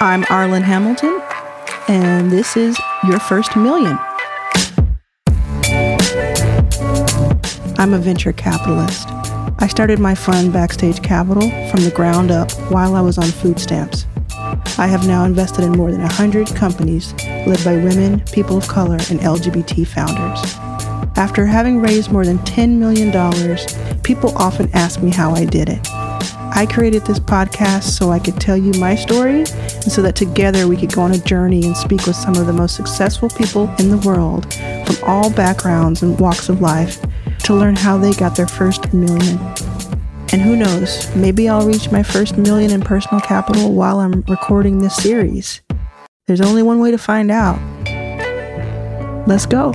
I'm Arlan Hamilton, and this is Your First Million. I'm a venture capitalist. I started my fund, Backstage Capital, from the ground up while I was on food stamps. I have now invested in more than 100 companies led by women, people of color, and LGBT founders. After having raised more than $10 million, people often ask me how I did it. I created this podcast so I could tell you my story and so that together we could go on a journey and speak with some of the most successful people in the world from all backgrounds and walks of life to learn how they got their first million. And who knows, maybe I'll reach my first million in personal capital while I'm recording this series. There's only one way to find out. Let's go.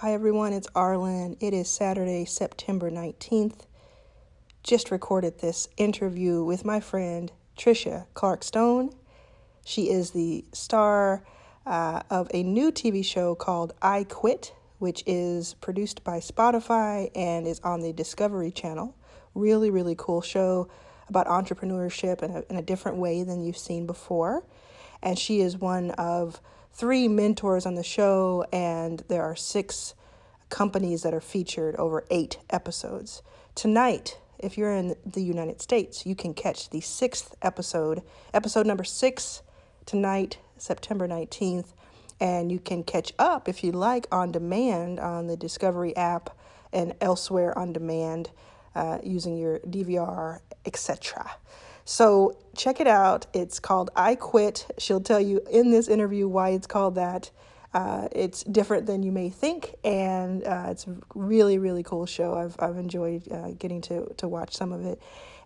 Hi everyone, it's Arlan. It is Saturday, September 19th. Just recorded this interview with my friend Tricia Clarke-Stone. She is the star uh, of a new TV show called I Quit, which is produced by Shopify and is on the Discovery Channel. Really, really cool show about entrepreneurship in a, in a different way than you've seen before. And she is one of three mentors on the show, and there are six companies that are featured over eight episodes. Tonight, if you're in the United States, you can catch the sixth episode, episode number six, tonight, September 19th. And you can catch up if you like on demand on the Discovery app and elsewhere on demand uh, using your DVR, etc. So check it out. It's called I Quit. She'll tell you in this interview why it's called that. Uh, it's different than you may think, and uh, it's a really, really cool show. I've, I've enjoyed uh, getting to, to watch some of it,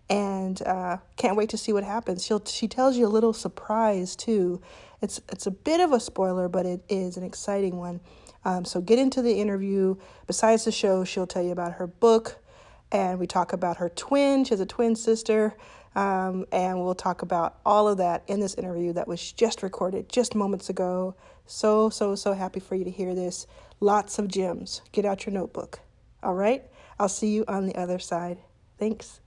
and uh, can't wait to see what happens. She'll she tells you a little surprise too. It's it's a bit of a spoiler, but it is an exciting one. Um, so get into the interview. Besides the show, she'll tell you about her book, and we talk about her twin. She has a twin sister. Um, and we'll talk about all of that in this interview that was just recorded just moments ago. So, so, so happy for you to hear this. Lots of gems. Get out your notebook. All right? I'll see you on the other side. Thanks.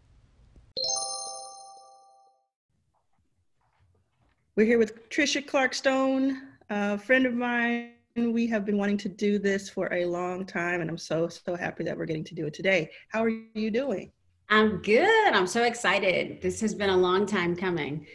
We're here with Tricia Clarke-Stone, a friend of mine. We have been wanting to do this for a long time, and I'm so, so happy that we're getting to do it today. How are you doing? I'm good. I'm so excited. This has been a long time coming.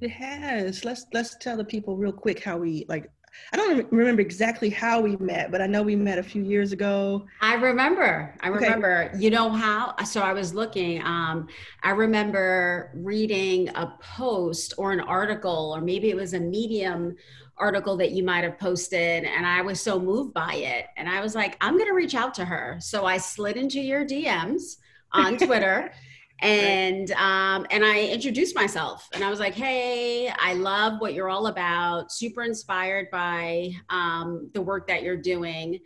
It has. Let's let's tell the people real quick how we like I don't remember exactly how we met, but I know we met a few years ago. I remember. I remember. Okay. You know how? So I was looking. Um, I remember reading a post or an article, or maybe it was a Medium article that you might have posted, and I was so moved by it, and I was like, I'm going to reach out to her. So I slid into your DMs on Twitter. and um, and I introduced myself, and I was like, "Hey, I love what you're all about. Super inspired by um, the work that you're doing.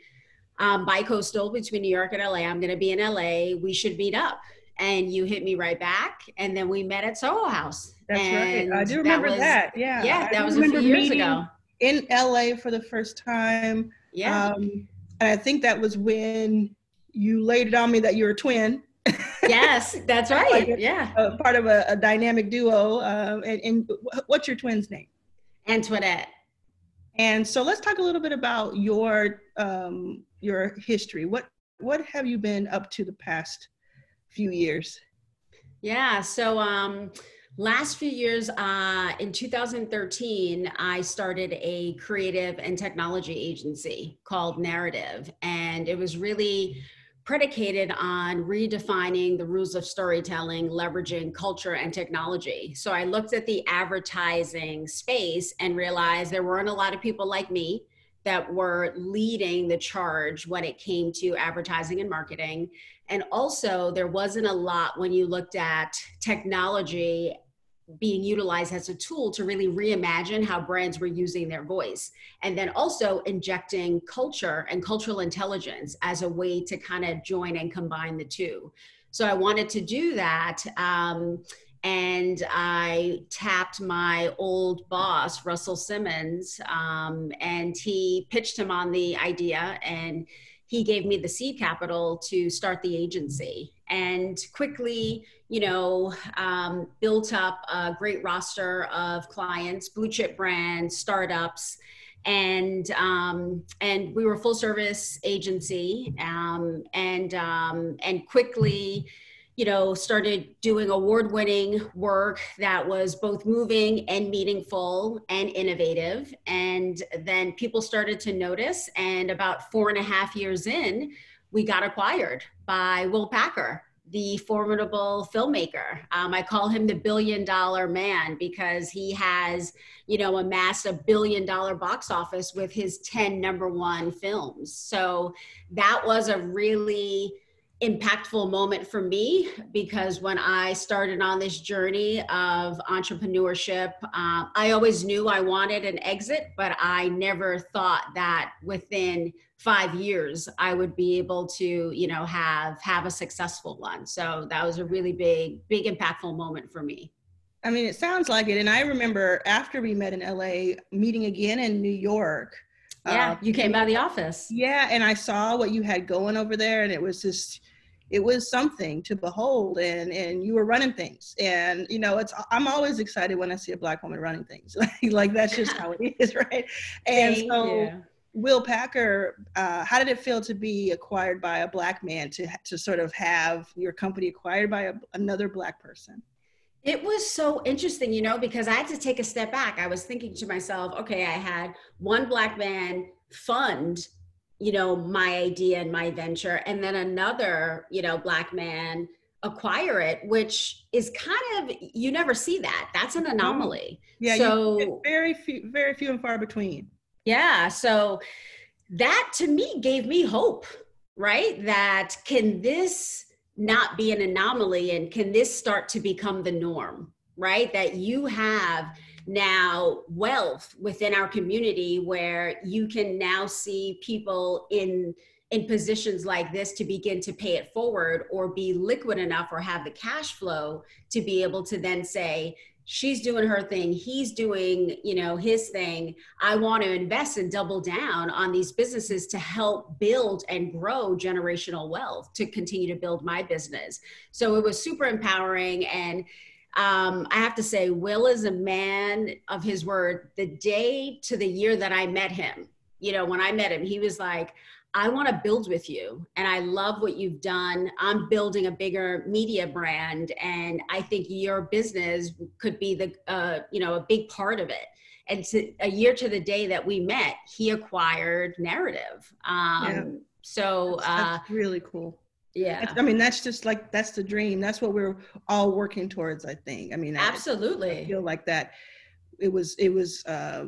Um, bi-coastal between New York and LA. I'm going to be in LA. We should meet up." And you hit me right back, and then we met at Soho House. That's and right. I do remember that, was, that. Yeah, yeah, that was a few years ago. In LA for the first time. Yeah. Um, and I think that was when you laid it on me that you're a twin yes, that's right. like a, yeah, a part of a, a dynamic duo. Um, and, and, what's your twin's name? Antoinette. And so let's talk a little bit about your um, your history. What what have you been up to the past few years? Yeah, so um, last few years, uh, in 2013, I started a creative and technology agency called Narrative, and it was really predicated on redefining the rules of storytelling, leveraging culture and technology. So I looked at the advertising space and realized there weren't a lot of people like me that were leading the charge when it came to advertising and marketing. And also, there wasn't a lot when you looked at technology being utilized as a tool to really reimagine how brands were using their voice and then also injecting culture and cultural intelligence as a way to kind of join and combine the two so i wanted to do that um, and I tapped my old boss, Russell Simmons, um, and he pitched him on the idea, and he gave me the seed capital to start the agency. And quickly, you know, um, built up a great roster of clients, blue chip brands, startups, and um, and we were a full service agency, um, and um, and quickly you know, started doing award winning work that was both moving and meaningful and innovative. And then people started to notice. And about four and a half years in, we got acquired by Will Packer, the formidable filmmaker. Um, I call him the billion dollar man because he has, you know, amassed a billion dollar box office with his 10 number one films. So that was a really impactful moment for me because when I started on this journey of entrepreneurship, um, I always knew I wanted an exit, but I never thought that within five years I would be able to, you know, have have a successful one. So that was a really big, big impactful moment for me. I mean, it sounds like it. And I remember after we met in LA, meeting again in New York yeah, uh, you came by the office. Yeah, and I saw what you had going over there, and it was just it was something to behold and and you were running things and you know it's i'm always excited when i see a black woman running things like that's just how it is right and Thank so you. will packer uh, how did it feel to be acquired by a black man to to sort of have your company acquired by a, another black person it was so interesting, you know, because I had to take a step back. I was thinking to myself, okay, I had one black man fund, you know, my idea and my venture, and then another, you know, black man acquire it, which is kind of you never see that. That's an mm-hmm. anomaly. Yeah, so very few, very few and far between. Yeah, so that to me gave me hope, right? That can this not be an anomaly and can this start to become the norm right that you have now wealth within our community where you can now see people in in positions like this to begin to pay it forward or be liquid enough or have the cash flow to be able to then say she's doing her thing. He's doing you know his thing. I want to invest and double down on these businesses to help build and grow generational wealth to continue to build my business. So it was super empowering and um, i have to say will is a man of his word the day to the year that i met him you know when i met him he was like I want to build with you and I love what you've done. I'm building a bigger media brand and I think your business could be the uh, you know a big part of it. And to, a year to the day that we met, he acquired Narrative. Um, yeah. So that's, that's uh, really cool. Yeah. I mean, that's just like that's the dream. That's what we're all working towards. I think. I mean, absolutely. I, I feel like that. It was it was uh,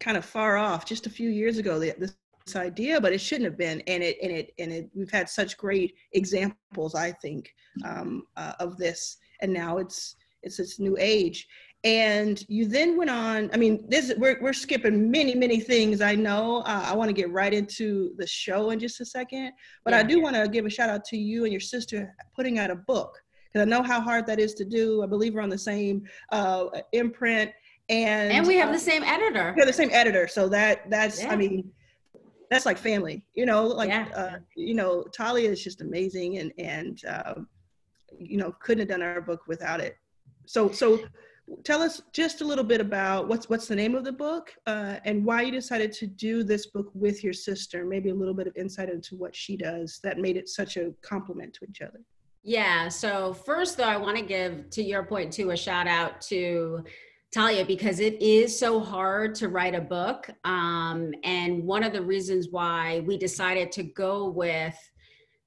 kind of far off just a few years ago. The, the idea, but it shouldn't have been. And it and it and it we've had such great examples, I think, um, uh, of this. And now it's it's this new age. And you then went on. I mean, this we're we're skipping many many things. I know. Uh, I want to get right into the show in just a second, but yeah, I do yeah. want to give a shout out to you and your sister putting out a book because I know how hard that is to do. I believe we're on the same uh, imprint and and we have uh, the same editor. We have the same editor, so that that's yeah. I mean that's like family, you know, like, uh, you know, Talia is just amazing and, and, uh, you know, couldn't have done our book without it. So, so tell us just a little bit about what's, what's the name of the book uh, and why you decided to do this book with your sister, maybe a little bit of insight into what she does that made it such a compliment to each other. Yeah. So first though, I want to give to your point too, a shout out to Talia, because it is so hard to write a book. Um, and one of the reasons why we decided to go with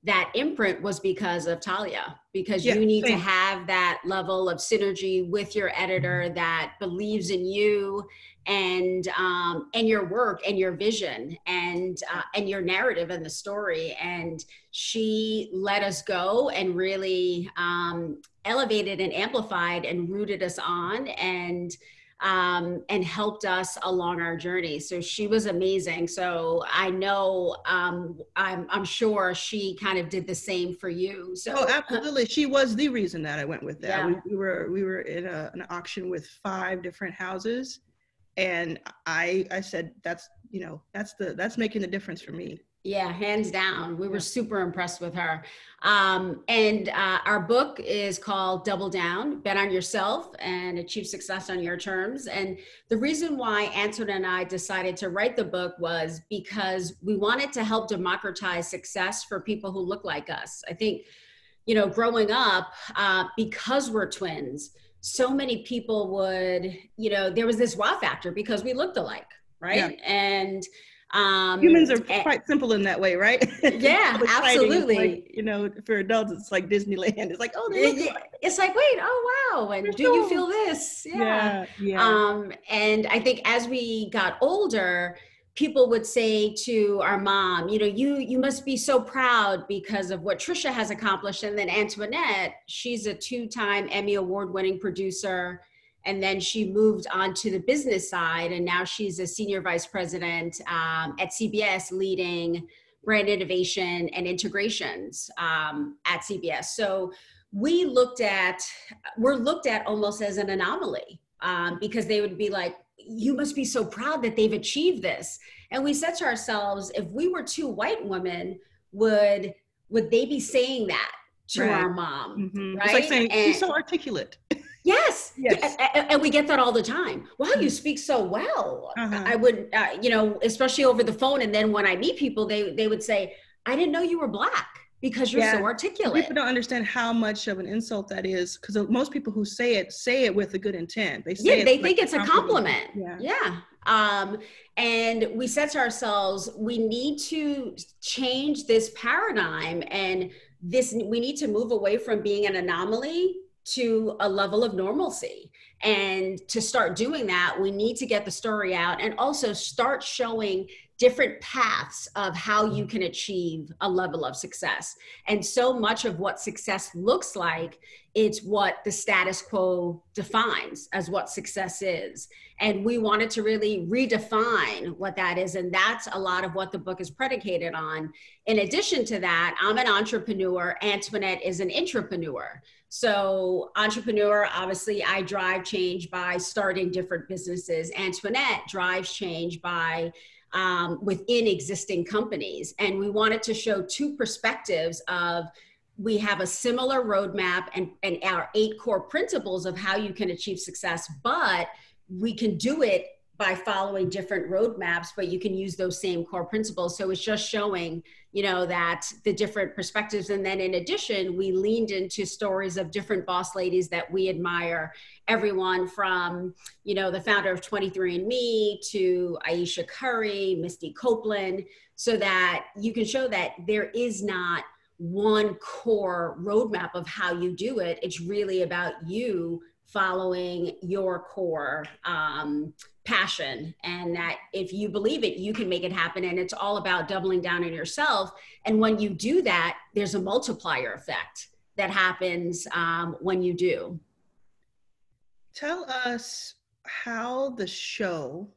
that imprint was because of Talia, because yeah, you need same. to have that level of synergy with your editor that believes in you and um, and your work and your vision and uh, and your narrative and the story. And she let us go and really um, elevated and amplified and rooted us on and um, and helped us along our journey. So she was amazing. So I know, um, I'm, I'm sure she kind of did the same for you. So oh, absolutely, she was the reason that I went with that. Yeah. We, we, were we were in a, an auction with five different houses, and I I said that's you know that's the that's making the difference for me. Yeah, hands down. We were super impressed with her. Um, and uh, our book is called Double Down Bet on Yourself and Achieve Success on Your Terms. And the reason why Antoinette and I decided to write the book was because we wanted to help democratize success for people who look like us. I think, you know, growing up, uh, because we're twins, so many people would, you know, there was this wow factor because we looked alike, right? Yeah. And um, Humans are quite simple in that way, right? Yeah, absolutely. Like, you know, for adults, it's like Disneyland. It's like, oh, it, it's like, wait, oh wow, and do you feel this? Yeah. yeah, yeah. Um, and I think as we got older, people would say to our mom, you know, you you must be so proud because of what Tricia has accomplished. And then Antoinette, she's a two-time Emmy award-winning producer and then she moved on to the business side and now she's a senior vice president um, at cbs leading brand innovation and integrations um, at cbs so we looked at we're looked at almost as an anomaly um, because they would be like you must be so proud that they've achieved this. And we said to ourselves if we were two white women would would they be saying that to right. our mom? Mm-hmm. right it's like saying and, she's so articulate Yes. Yes. And we get that all the time. Wow, you mm-hmm. speak so well. Uh-huh. I would, uh, you know, especially over the phone. And then when I meet people, they they would say, "I didn't know you were black." Because you're yeah. so articulate. People don't understand how much of an insult that is. Because most people who say it say it with a good intent. They say yeah, they think it's a compliment. Yeah. yeah. Um, and we said to ourselves, we need to change this paradigm, and this we need to move away from being an anomaly to a level of normalcy. And to start doing that, we need to get the story out and also start showing different paths of how you mm-hmm. can achieve a level of success. And so much of what success looks like, it's what the status quo defines as what success is. And we wanted to really redefine what that is. And that's a lot of what the book is predicated on. In addition to that, I'm an entrepreneur, Antoinette is an entrepreneur. So, entrepreneur, obviously, I drive change by starting different businesses. Antoinette drives change by um, within existing companies. And we wanted to show two perspectives of we have a similar roadmap and, and our eight core principles of how you can achieve success, but we can do it by following different roadmaps, but you can use those same core principles. So it's just showing, you know, that the different perspectives. And then in addition, we leaned into stories of different boss ladies that we admire. Everyone from, you know, the founder of 23andMe to Ayesha Curry, Misty Copeland, so that you can show that there is not one core roadmap of how you do it. It's really about you following your core um, passion. And that if you believe it you can make it happen. And it's all about doubling down on yourself. And when you do that there's a multiplier effect that happens um, when you do. Tell us how the show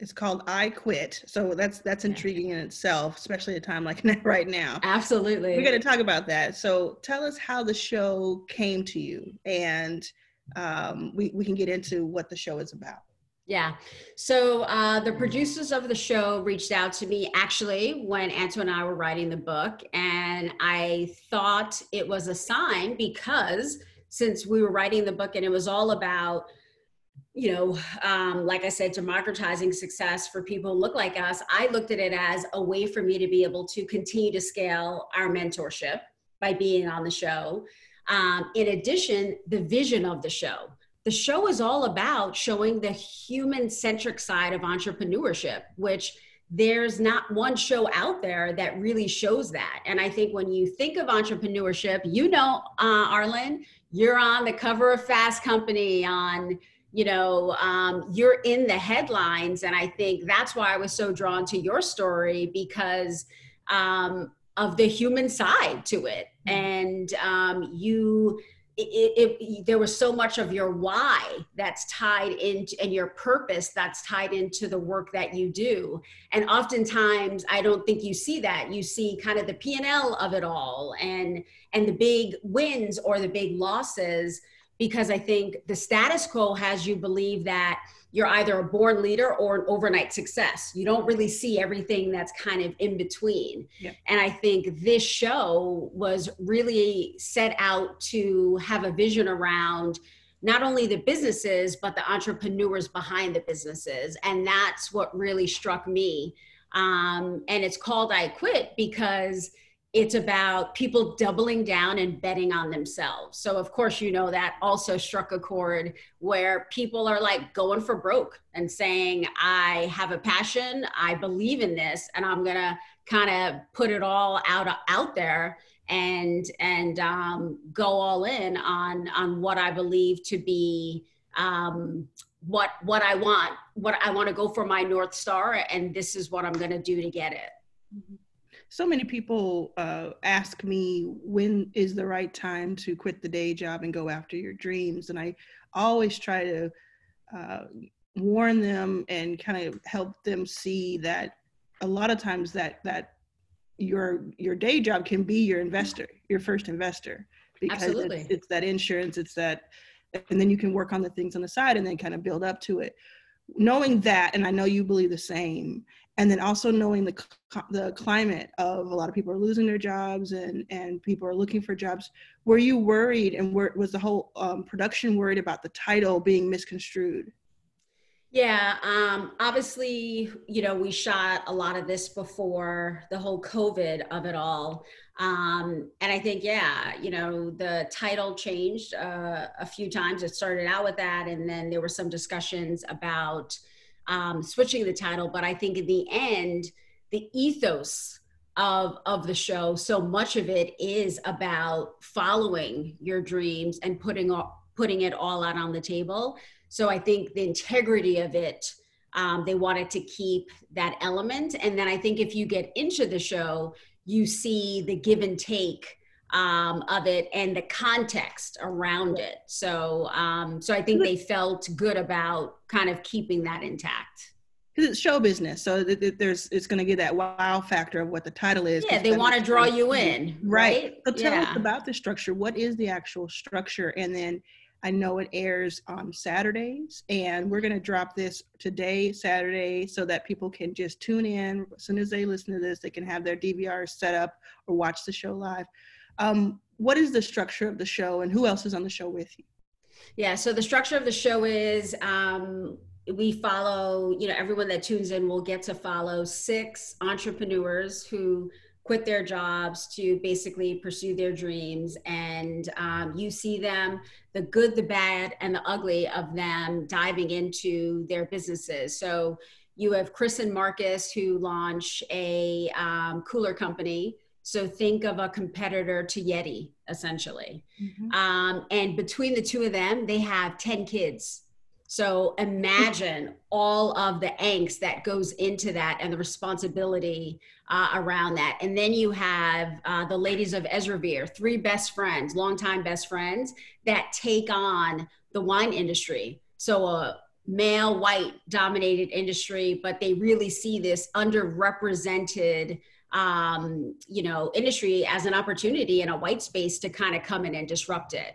is called i quit. So that's that's intriguing in itself especially at a time like right now. Absolutely. We're going to talk about that. So tell us how the show came to you and um, we, we can get into what the show is about yeah. So uh, the producers of the show reached out to me actually when Anto and I were writing the book. And I thought it was a sign because since we were writing the book and it was all about, you know, um, like I said, democratizing success for people who look like us, I looked at it as a way for me to be able to continue to scale our mentorship by being on the show. Um, in addition, the vision of the show the show is all about showing the human centric side of entrepreneurship, which there's not one show out there that really shows that. And I think when you think of entrepreneurship, you know, uh, Arlan, you're on the cover of Fast Company on you know um, you're in the headlines and i think that's why i was so drawn to your story because um, of the human side to it. Mm-hmm. and um, you it, it, there was so much of your why that's tied into and your purpose that's tied into the work that you do. And oftentimes i don't think you see that. You see kind of the p&l of it all and and the big wins or the big losses because i think the status quo has you believe that you're either a born leader or an overnight success. You don't really see everything that's kind of in between. And I think this show was really set out to have a vision around not only the businesses, but the entrepreneurs behind the businesses. And that's what really struck me. Um, and it's called I Quit because it's about people doubling down and betting on themselves. So, of course, you know that also struck a chord where people are like going for broke and saying, I have a passion, I believe in this, and I'm going to kind of put it all out out there and and um, go all in on on what I believe to be um, what what I want, what I want to go for my north star, and this is what I'm going to do to get it. Mm-hmm so many people uh, ask me when is the right time to quit the day job and go after your dreams and i always try to uh, warn them and kind of help them see that a lot of times that that your your day job can be your investor your first investor because Absolutely. It's, it's that insurance it's that and then you can work on the things on the side and then kind of build up to it knowing that and i know you believe the same and then also knowing the the climate of a lot of people are losing their jobs and and people are looking for jobs. Were you worried and were, was the whole um, production worried about the title being misconstrued? Yeah um, obviously you know we shot a lot of this before the whole covid of it all. Um, and i think yeah you know the title changed uh, a few times. It started out with that and then there were some discussions about um, switching the title, but I think in the end, the ethos of of the show, so much of it is about following your dreams and putting all, putting it all out on the table. So I think the integrity of it, um, they wanted to keep that element, and then I think if you get into the show, you see the give and take um, of it and the context around it. So, um, so I think they felt good about kind of keeping that intact. Because it's show business, so there's it's going to get that wow factor of what the title is. Yeah, they want to draw you in, right? right? So tell yeah. us about the structure. What is the actual structure, and then I know it airs on Saturdays, and we're going to drop this today, Saturday, so that people can just tune in. As soon as they listen to this, they can have their DVR set up or watch the show live. Um, what is the structure of the show and who else is on the show with you? Yeah, so the structure of the show is um, we follow, you know, everyone that tunes in will get to follow six entrepreneurs who quit their jobs to basically pursue their dreams. And um, you see them, the good, the bad, and the ugly of them diving into their businesses. So you have Chris and Marcus who launch a um, cooler company so think of a competitor to Yeti, essentially. Mm-hmm. Um, and between the two of them, they have 10 kids. So imagine all of the angst that goes into that and the responsibility uh, around that. And then you have uh, the ladies of Esrever, three best friends, longtime best friends, that take on the wine industry. So a male, white dominated industry, but they really see this underrepresented um, you know, industry as an opportunity in a white space to kind of come in and disrupt it.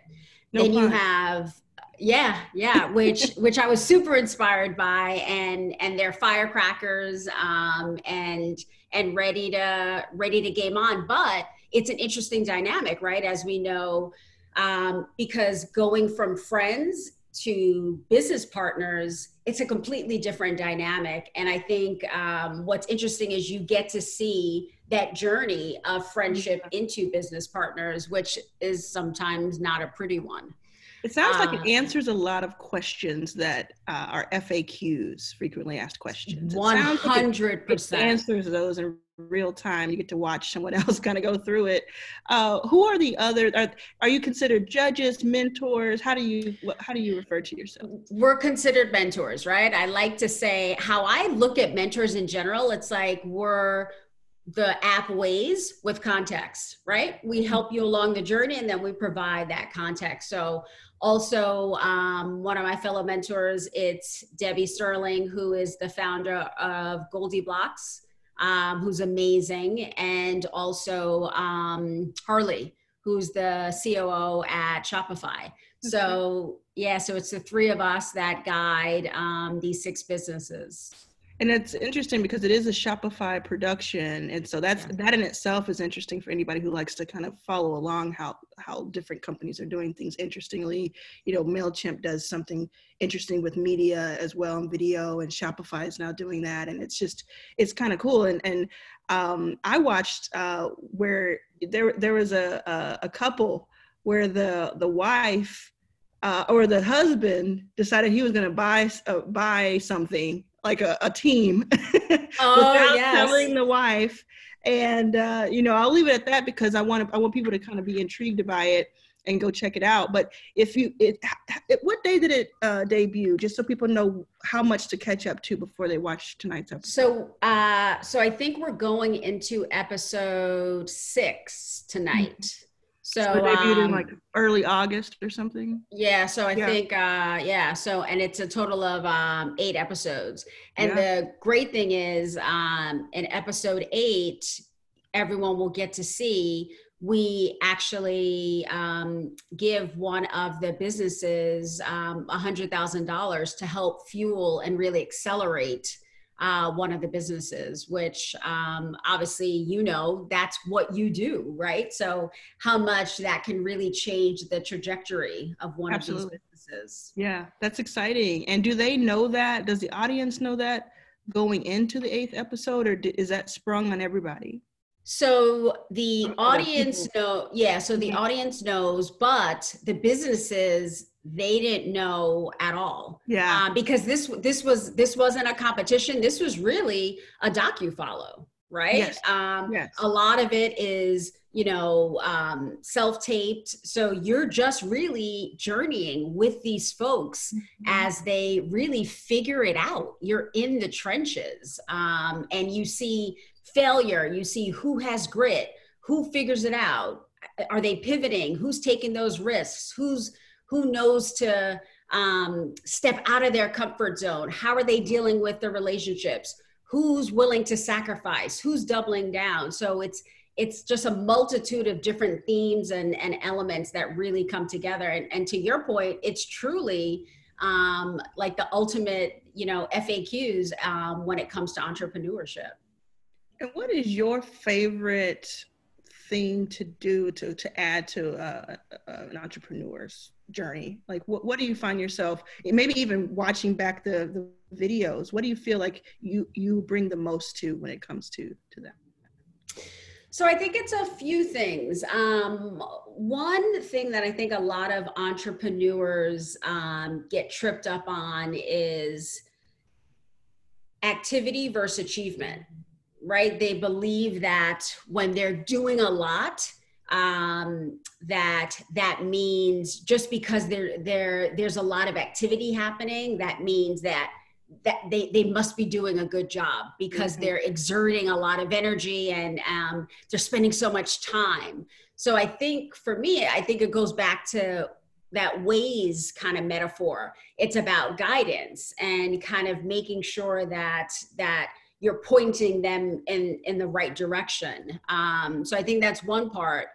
No then you have yeah yeah which which i was super inspired by and and they're firecrackers um and and ready to ready to game on. But it's an interesting dynamic right? As we know um because going from friends to business partners, it's a completely different dynamic. And I think um, what's interesting is you get to see that journey of friendship into business partners, which is sometimes not a pretty one. It sounds like it um, answers a lot of questions that uh, are FAQs, frequently asked questions. One hundred percent answers those in real time. You get to watch someone else kind of go through it. Uh, who are the other? Are, are you considered judges, mentors? How do you how do you refer to yourself? We're considered mentors, right? I like to say how I look at mentors in general. It's like we're the app Waze with context, right? We help you along the journey and then we provide that context. So, also, um, one of my fellow mentors, it's Debbie Sterling, who is the founder of GoldieBlox, um, who's amazing, and also um, Harley, who's the COO at Shopify. So, yeah, so it's the three of us that guide um, these six businesses and it's interesting because it is a shopify production and so that's yeah. that in itself is interesting for anybody who likes to kind of follow along how how different companies are doing things interestingly you know mailchimp does something interesting with media as well and video and shopify is now doing that and it's just it's kind of cool and and um, i watched uh, where there there was a, a, a couple where the the wife uh, or the husband decided he was going to buy uh, buy something like a, a team oh, without yes. telling the wife. And uh, you know, I'll leave it at that because I want I want people to kind of be intrigued by it and go check it out. But if you, it, it what day did it uh, debut? Just so people know how much to catch up to before they watch tonight's episode. So, uh, so I think we're going into episode six tonight. Mm-hmm. So, so debuted um, in like early August or something. Yeah. So I yeah. think, uh, yeah. So, and it's a total of um, eight episodes. And yeah. the great thing is, um, in episode eight, everyone will get to see we actually um, give one of the businesses um, $100,000 to help fuel and really accelerate uh, one of the businesses, which um, obviously you know that's what you do, right? So how much that can really change the trajectory of one Absolutely. of these businesses. Yeah, that's exciting. And do they know that? Does the audience know that going into the eighth episode, or is that sprung on everybody? So the audience know, yeah. So the mm-hmm. audience knows, but the businesses they didn't know at all. Yeah. Um, because this this was this wasn't a competition. This was really a docu follow, right? Yes. Um, yes. A lot of it is you know um, self taped, so you're just really journeying with these folks mm-hmm. as they really figure it out. You're in the trenches, um, and you see failure. You see who has grit, who figures it out. Are they pivoting? Who's taking those risks? Who's who knows to um, step out of their comfort zone? How are they dealing with their relationships? Who's willing to sacrifice? Who's doubling down? So it's it's just a multitude of different themes and, and elements that really come together. And, and to your point it's truly um, like the ultimate you know faqs um, when it comes to entrepreneurship. And what is your favorite thing to do to to add to uh, uh, an entrepreneur's journey? Like, what what do you find yourself? Maybe even watching back the the videos. What do you feel like you you bring the most to when it comes to to that? So I think it's a few things. Um, one thing that I think a lot of entrepreneurs um, get tripped up on is activity versus achievement right? They believe that when they're doing a lot, um, that that means just because there there there's a lot of activity happening, that means that that they, they must be doing a good job because mm-hmm. they're exerting a lot of energy and um, they're spending so much time. So I think for me, I think it goes back to that Waze kind of metaphor. It's about guidance and kind of making sure that that you're pointing them in in the right direction um, so i think that's one part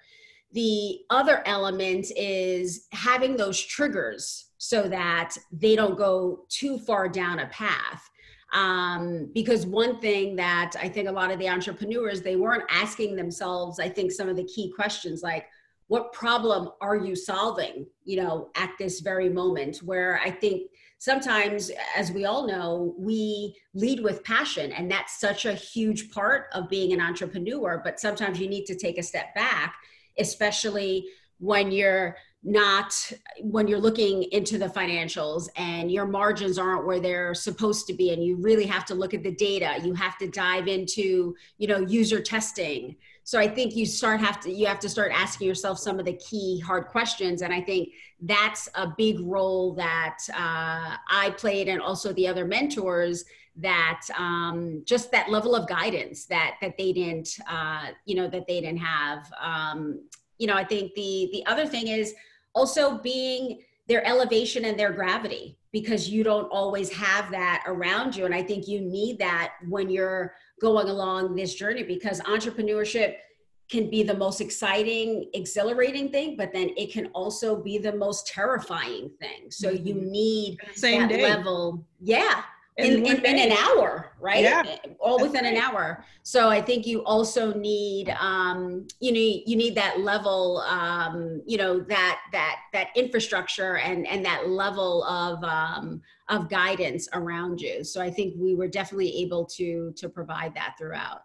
the other element is having those triggers so that they don't go too far down a path um, because one thing that i think a lot of the entrepreneurs they weren't asking themselves i think some of the key questions like what problem are you solving you know at this very moment where i think sometimes, as we all know, we lead with passion, and that's such a huge part of being an entrepreneur. But sometimes you need to take a step back, especially when you're not when you're looking into the financials and your margins aren't where they're supposed to be and you really have to look at the data. You have to dive into you know user testing. So i think you start have to you have to start asking yourself some of the key hard questions and i think that's a big role that uh, i played and also the other mentors that um, just that level of guidance that that they didn't uh, you know that they didn't have. Um, you know i think the the other thing is also being their elevation and their gravity because you don't always have that around you. And i think you need that when you're going along this journey because entrepreneurship can be the most exciting exhilarating thing but then it can also be the most terrifying thing. So you mm-hmm. need Same that day. level. Yeah in, in, in, an hour, right? Yeah. All within right. an hour. So I think you also need, um, you know, you need that level, um, you know, that that that infrastructure and and that level of um, of guidance around you. So I think we were definitely able to to provide that throughout.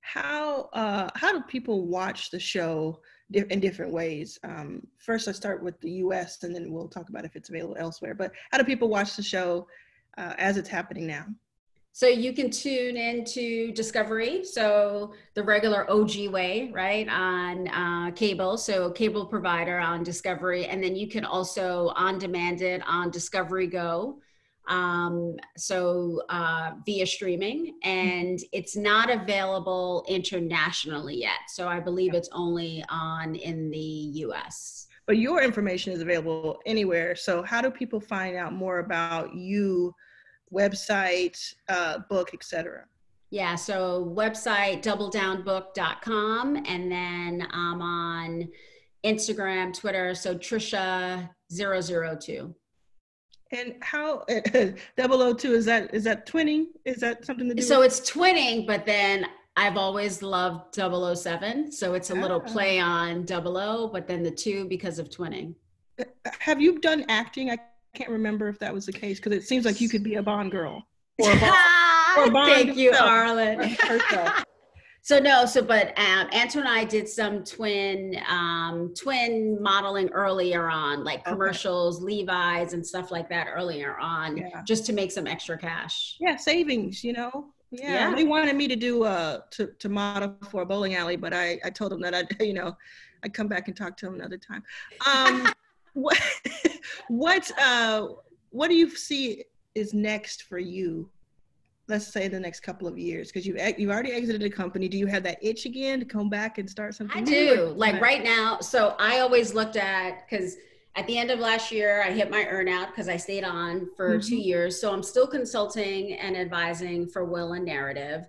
How uh, how do people watch the show? in different ways. Um, first, let's start with the U.S. and then we'll talk about if it's available elsewhere. But how do people watch the show uh, as it's happening now? So you can tune into Discovery, so the regular OG way, right, on uh, cable. So cable provider on Discovery, and then you can also on demand it on Discovery Go. Um, so uh, via streaming, and it's not available internationally yet. So I believe it's only on in the U.S. But your information is available anywhere. So how do people find out more about you? website, uh, book, etc. Yeah, so website doubledownbook.com and then I'm on Instagram, Twitter, so Trisha002. And how 002 is that is that twinning? Is that something to do So with- it's twinning, but then I've always loved 007, so it's a little ah. play on 00, but then the 2 because of twinning. Uh, have you done acting? I can't remember if that was the case because it seems like you could be a Bond girl or a Bond. or a Bond Thank you, Arlan. so no, so but um, Antoine and I did some twin um, twin modeling earlier on, like commercials, okay. Levi's, and stuff like that earlier on, yeah. just to make some extra cash. Yeah, savings, you know. Yeah, yeah. they wanted me to do uh to to model for a bowling alley, but I I told them that I you know I'd come back and talk to them another time. Um, what what uh what do you see is next for you let's say the next couple of years because you've you've already exited a company do you have that itch again to come back and start something i do like right now so i always looked at because at the end of last year i hit my earnout because i stayed on for mm-hmm. two years so i'm still consulting and advising for will and narrative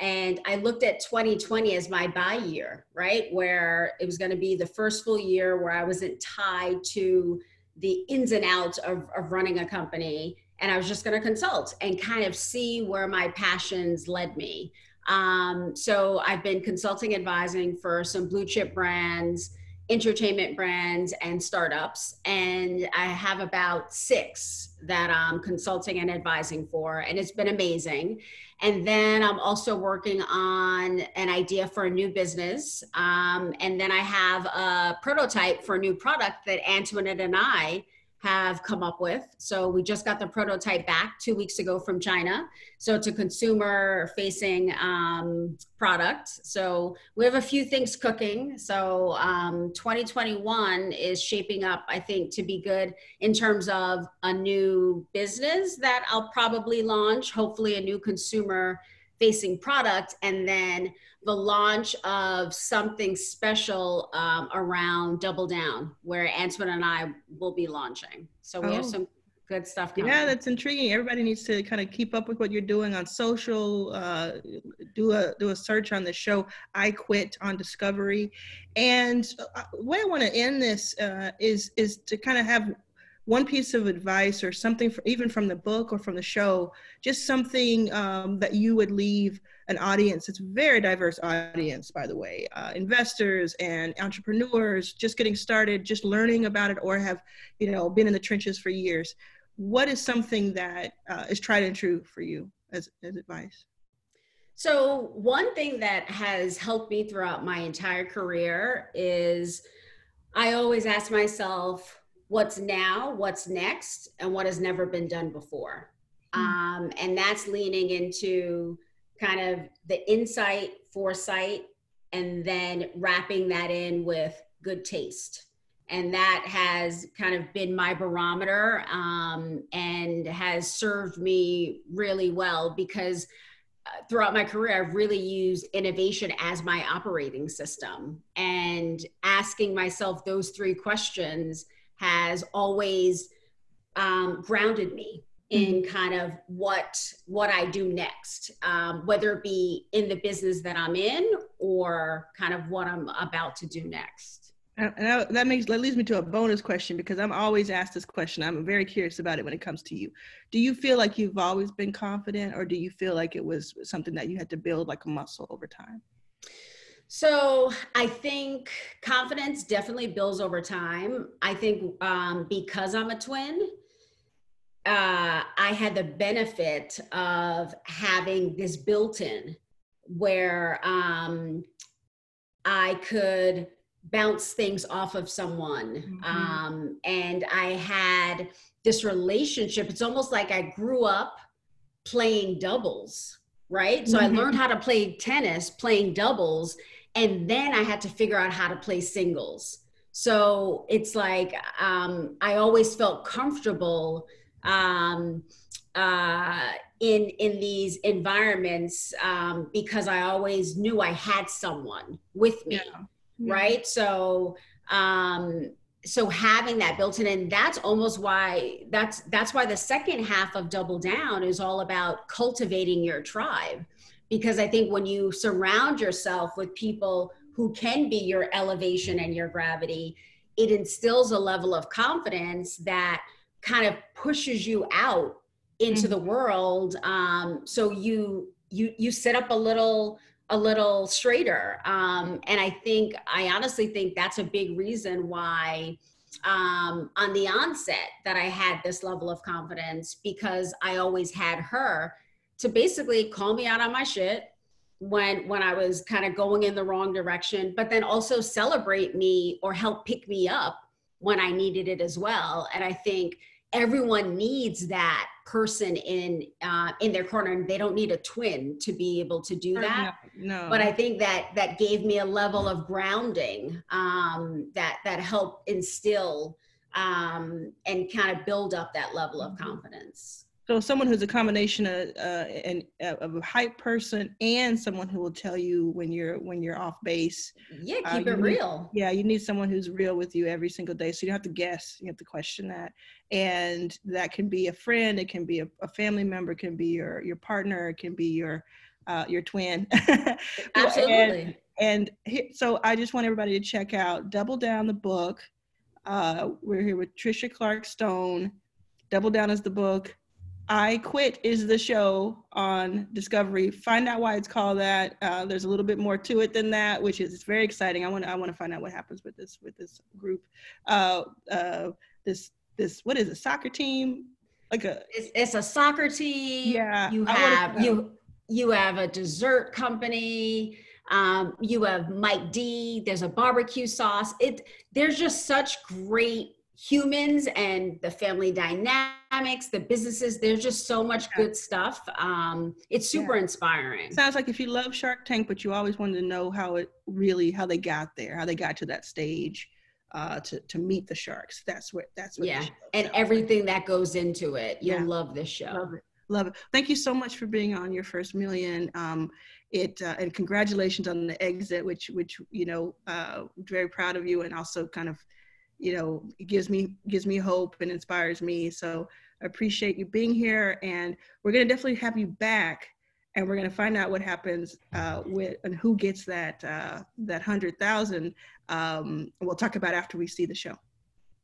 and I looked at 2020 as my buy year, right? Where it was going to be the first full year where I wasn't tied to the ins and outs of, of running a company. And I was just going to consult and kind of see where my passions led me. Um, so I've been consulting, advising for some blue chip brands, entertainment brands, and startups. And I have about six that I'm consulting and advising for. And it's been amazing. And then I'm also working on an idea for a new business. Um, and then I have a prototype for a new product that Antoinette and I have come up with. So we just got the prototype back two weeks ago from China. So it's a consumer facing um, product. So we have a few things cooking. So um, 2021 is shaping up, I think, to be good in terms of a new business that I'll probably launch, hopefully, a new consumer facing product. And then the launch of something special um, around Double Down, where Antoine and I will be launching. So we oh. have some good stuff coming. Yeah, that's intriguing. Everybody needs to kind of keep up with what you're doing on social. Uh, do a do a search on the show. I quit on Discovery, and uh, what I want to end this uh, is is to kind of have one piece of advice or something for, even from the book or from the show just something um, that you would leave an audience it's a very diverse audience by the way uh, investors and entrepreneurs just getting started just learning about it or have you know been in the trenches for years. What is something that uh, is tried and true for you as, as advice? So one thing that has helped me throughout my entire career is I always ask myself, what's now, what's next, and what has never been done before. Mm. Um, and that's leaning into kind of the insight, foresight, and then wrapping that in with good taste. And that has kind of been my barometer um, and has served me really well because uh, throughout my career, I've really used innovation as my operating system. And asking myself those three questions has always um, grounded me in mm-hmm. kind of what what I do next, um, whether it be in the business that I'm in or kind of what I'm about to do next. And that makes that leads me to a bonus question because I'm always asked this question. I'm very curious about it when it comes to you. Do you feel like you've always been confident, or do you feel like it was something that you had to build like a muscle over time? So I think confidence definitely builds over time. I think um, because I'm a twin, uh, I had the benefit of having this built-in where um, I could bounce things off of someone. Mm-hmm. Um, and I had this relationship. It's almost like I grew up playing doubles, right? So mm-hmm. I learned how to play tennis playing doubles. And then I had to figure out how to play singles. So it's like um, I always felt comfortable um, uh, in in these environments um, because I always knew I had someone with me. Yeah right so um so having that built in and that's almost why that's that's why the second half of double down is all about cultivating your tribe because i think when you surround yourself with people who can be your elevation and your gravity it instills a level of confidence that kind of pushes you out into mm-hmm. the world um, so you you you set up a little a little straighter. Um, and I think, I honestly think that's a big reason why um, on the onset that I had this level of confidence because I always had her to basically call me out on my shit when when I was kind of going in the wrong direction, but then also celebrate me or help pick me up when I needed it as well. And I think everyone needs that person in uh, in their corner and they don't need a twin to be able to do that no, no. but i think that that gave me a level of grounding um, that that helped instill um, and kind of build up that level of mm-hmm. confidence so someone who's a combination of uh, uh, of a hype person and someone who will tell you when you're when you're off base. Yeah, uh, keep uh, it real. yeah, you need someone who's real with you every single day. So you don't have to guess. You have to question that, and that can be a friend. It can be a, a family member. It can be your your partner. It can be your uh, your twin. Absolutely. and, and so I just want everybody to check out Double Down the book. Uh, we're here with Tricia Clarke-Stone. Double Down is the book I Quit is the show on Discovery. Find out why it's called that. Uh, there's a little bit more to it than that, which is it's very exciting. I want to I want to find out what happens with this with this group. Uh, uh, this this what is a soccer team? Like a it's, it's a soccer team. Yeah, you have you you have a dessert company. Um, you have Mike D. There's a barbecue sauce. It there's just such great humans and the family dynamics, the businesses. There's just so much good stuff. Um, it's super yeah. inspiring. Sounds like if you love Shark Tank, but you always wanted to know how it really, how they got there, how they got to that stage. Uh, to to meet the sharks. That's what that's what. Yeah, and everything that goes into it. You'll yeah. love this show. Love it. Love it. Thank you so much for being on your first million. Um, it uh, and congratulations on the exit, which which you know, uh, very proud of you, and also kind of you know it gives me gives me hope and inspires me. So i appreciate you being here and we're going to definitely have you back and we're going to find out what happens uh, with and who gets that uh, that hundred thousand um, we'll talk about after we see the show.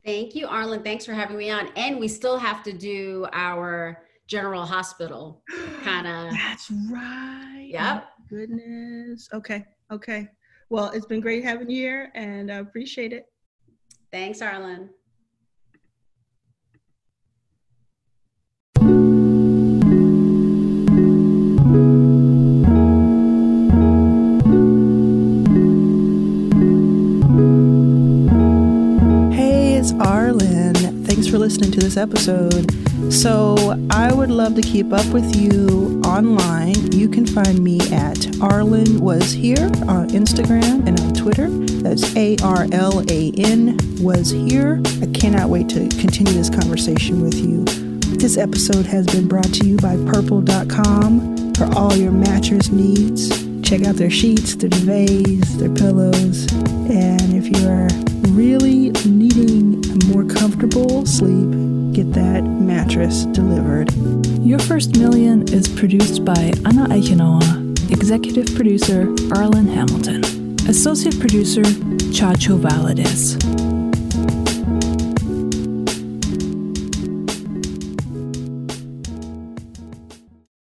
Thank you Arlan. Thanks for having me on. And we still have to do our general hospital kind of that's right. Yep. Oh, goodness. Okay okay. Well it's been great having you here and i appreciate it Thanks, Arlan. Hey, it's Arlan. Thanks for listening to this episode. So, I would love to keep up with you online. You can find me at Arlan Was Here on Instagram and on Twitter. That's A R L A N Was Here. I cannot wait to continue this conversation with you. This episode has been brought to you by Purple.com for all your mattress needs. Check out their sheets, their duvets, their pillows. And if you are really needing a more comfortable sleep, get that mattress delivered. Your First Million is produced by Anna Eichenauer, executive producer Arlan Hamilton, associate producer Chacho Valadez.